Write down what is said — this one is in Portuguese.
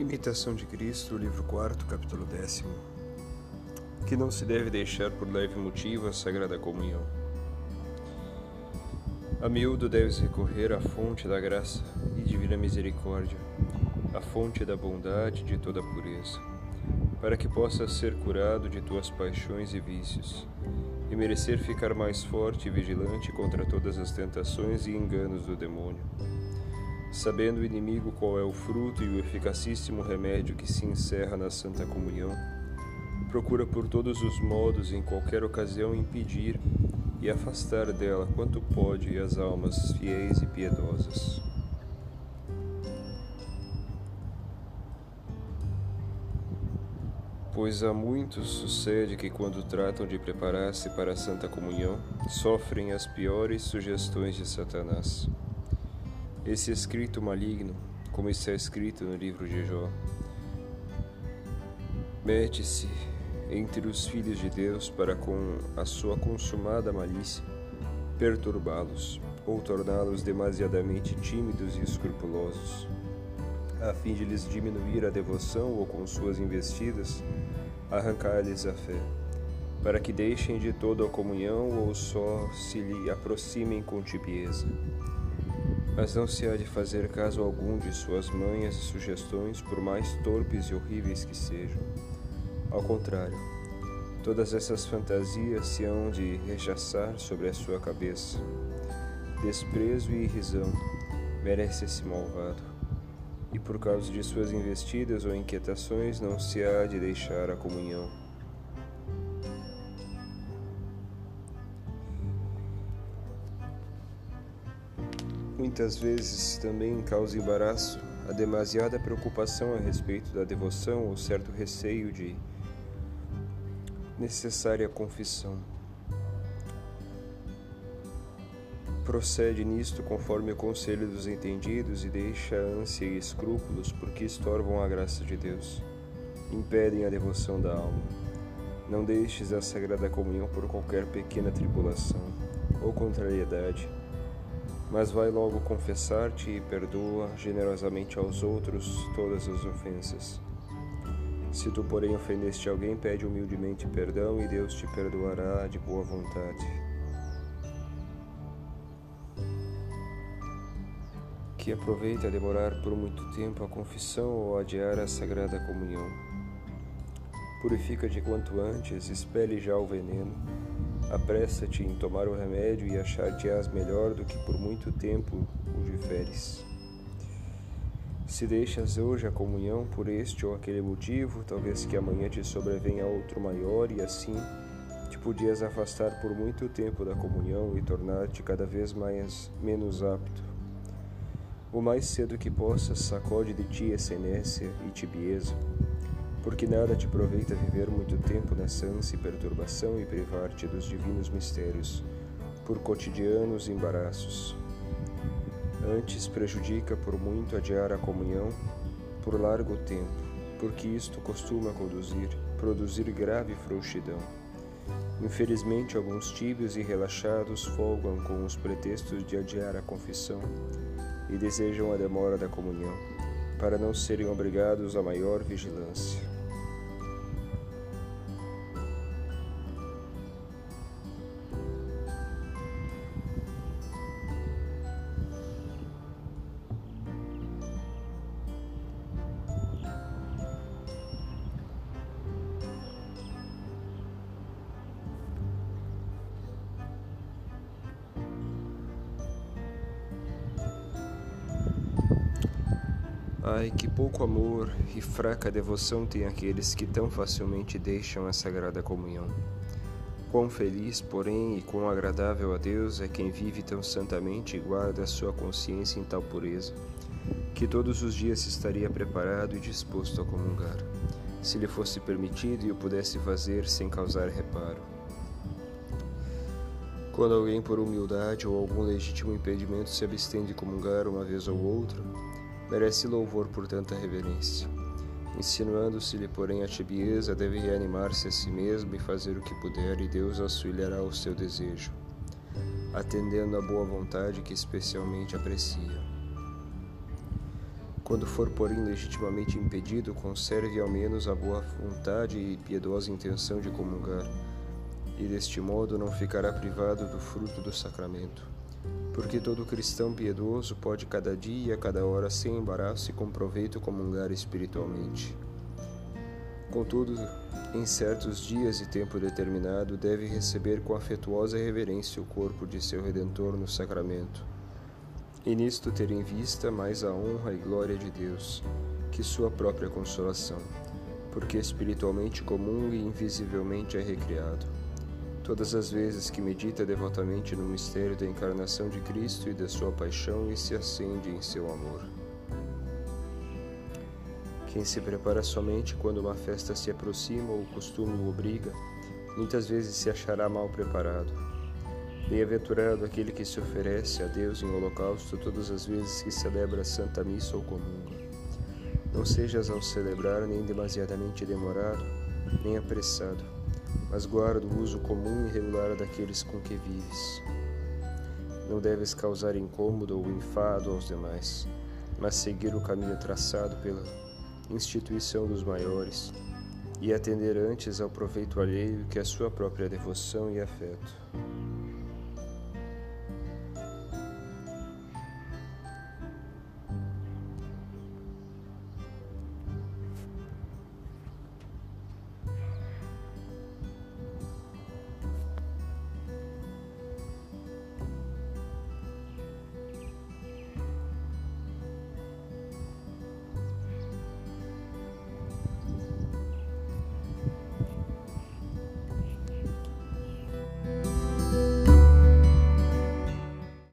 Imitação de Cristo, livro 4, capítulo 10. Que não se deve deixar por leve motivo a sagrada comunhão. A miúdo deves recorrer à fonte da graça e divina misericórdia, à fonte da bondade de toda pureza, para que possas ser curado de tuas paixões e vícios, e merecer ficar mais forte e vigilante contra todas as tentações e enganos do demônio sabendo o inimigo qual é o fruto e o eficacíssimo remédio que se encerra na Santa Comunhão, procura por todos os modos, em qualquer ocasião, impedir e afastar dela quanto pode as almas fiéis e piedosas. Pois a muitos sucede que, quando tratam de preparar-se para a Santa Comunhão, sofrem as piores sugestões de Satanás. Esse escrito maligno, como está escrito no livro de Jó, mete-se entre os filhos de Deus para com a sua consumada malícia perturbá-los ou torná-los demasiadamente tímidos e escrupulosos, a fim de lhes diminuir a devoção ou com suas investidas arrancar-lhes a fé, para que deixem de toda a comunhão ou só se lhe aproximem com tibieza mas não se há de fazer caso algum de suas manhas e sugestões, por mais torpes e horríveis que sejam. Ao contrário, todas essas fantasias se hão de rechaçar sobre a sua cabeça. Desprezo e irrisão merece esse malvado, e por causa de suas investidas ou inquietações não se há de deixar a comunhão. Muitas vezes também causa embaraço a demasiada preocupação a respeito da devoção ou certo receio de necessária confissão. Procede nisto conforme o conselho dos entendidos e deixa ânsia e escrúpulos porque estorvam a graça de Deus, impedem a devoção da alma. Não deixes a sagrada comunhão por qualquer pequena tribulação ou contrariedade mas vai logo confessar-te e perdoa generosamente aos outros todas as ofensas. Se tu, porém, ofendeste alguém, pede humildemente perdão e Deus te perdoará de boa vontade. Que aproveita demorar por muito tempo a confissão ou adiar a sagrada comunhão. Purifica-te quanto antes, expele já o veneno Apressa-te em tomar o remédio e achar-te-ás melhor do que por muito tempo o diferes. Se deixas hoje a comunhão por este ou aquele motivo, talvez que amanhã te sobrevenha outro maior e assim te podias afastar por muito tempo da comunhão e tornar-te cada vez mais menos apto. O mais cedo que possas, sacode de ti essa inércia e tibieza porque nada te aproveita viver muito tempo nessa ânsia e perturbação e privar-te dos divinos mistérios por cotidianos embaraços. Antes prejudica por muito adiar a comunhão por largo tempo, porque isto costuma conduzir, produzir grave frouxidão. Infelizmente, alguns tíbios e relaxados folgam com os pretextos de adiar a confissão e desejam a demora da comunhão, para não serem obrigados a maior vigilância. Ai, que pouco amor e fraca devoção têm aqueles que tão facilmente deixam a sagrada comunhão. Quão feliz, porém, e quão agradável a Deus é quem vive tão santamente e guarda a sua consciência em tal pureza, que todos os dias estaria preparado e disposto a comungar, se lhe fosse permitido e o pudesse fazer sem causar reparo. Quando alguém, por humildade ou algum legítimo impedimento, se abstém de comungar uma vez ou outra, merece louvor por tanta reverência. Insinuando-se-lhe, porém, a tibieza, deve reanimar-se a si mesmo e fazer o que puder, e Deus auxiliará o seu desejo, atendendo à boa vontade que especialmente aprecia. Quando for, porém, legitimamente impedido, conserve ao menos a boa vontade e piedosa intenção de comungar, e deste modo não ficará privado do fruto do sacramento. Porque todo cristão piedoso pode cada dia e a cada hora, sem embaraço e com proveito, comungar espiritualmente. Contudo, em certos dias e tempo determinado, deve receber com afetuosa reverência o corpo de seu Redentor no sacramento e nisto ter em vista mais a honra e glória de Deus que sua própria consolação, porque espiritualmente comum e invisivelmente é recriado. Todas as vezes que medita devotamente no mistério da encarnação de Cristo e da sua paixão e se acende em seu amor. Quem se prepara somente quando uma festa se aproxima ou o costume o obriga, muitas vezes se achará mal preparado Bem-aventurado aquele que se oferece a Deus em holocausto todas as vezes que celebra a Santa Missa ou comunga. Não sejas ao celebrar nem demasiadamente demorado, nem apressado, mas guarda o uso comum e regular daqueles com que vives. Não deves causar incômodo ou enfado aos demais, mas seguir o caminho traçado pela instituição dos maiores e atender antes ao proveito alheio que a sua própria devoção e afeto.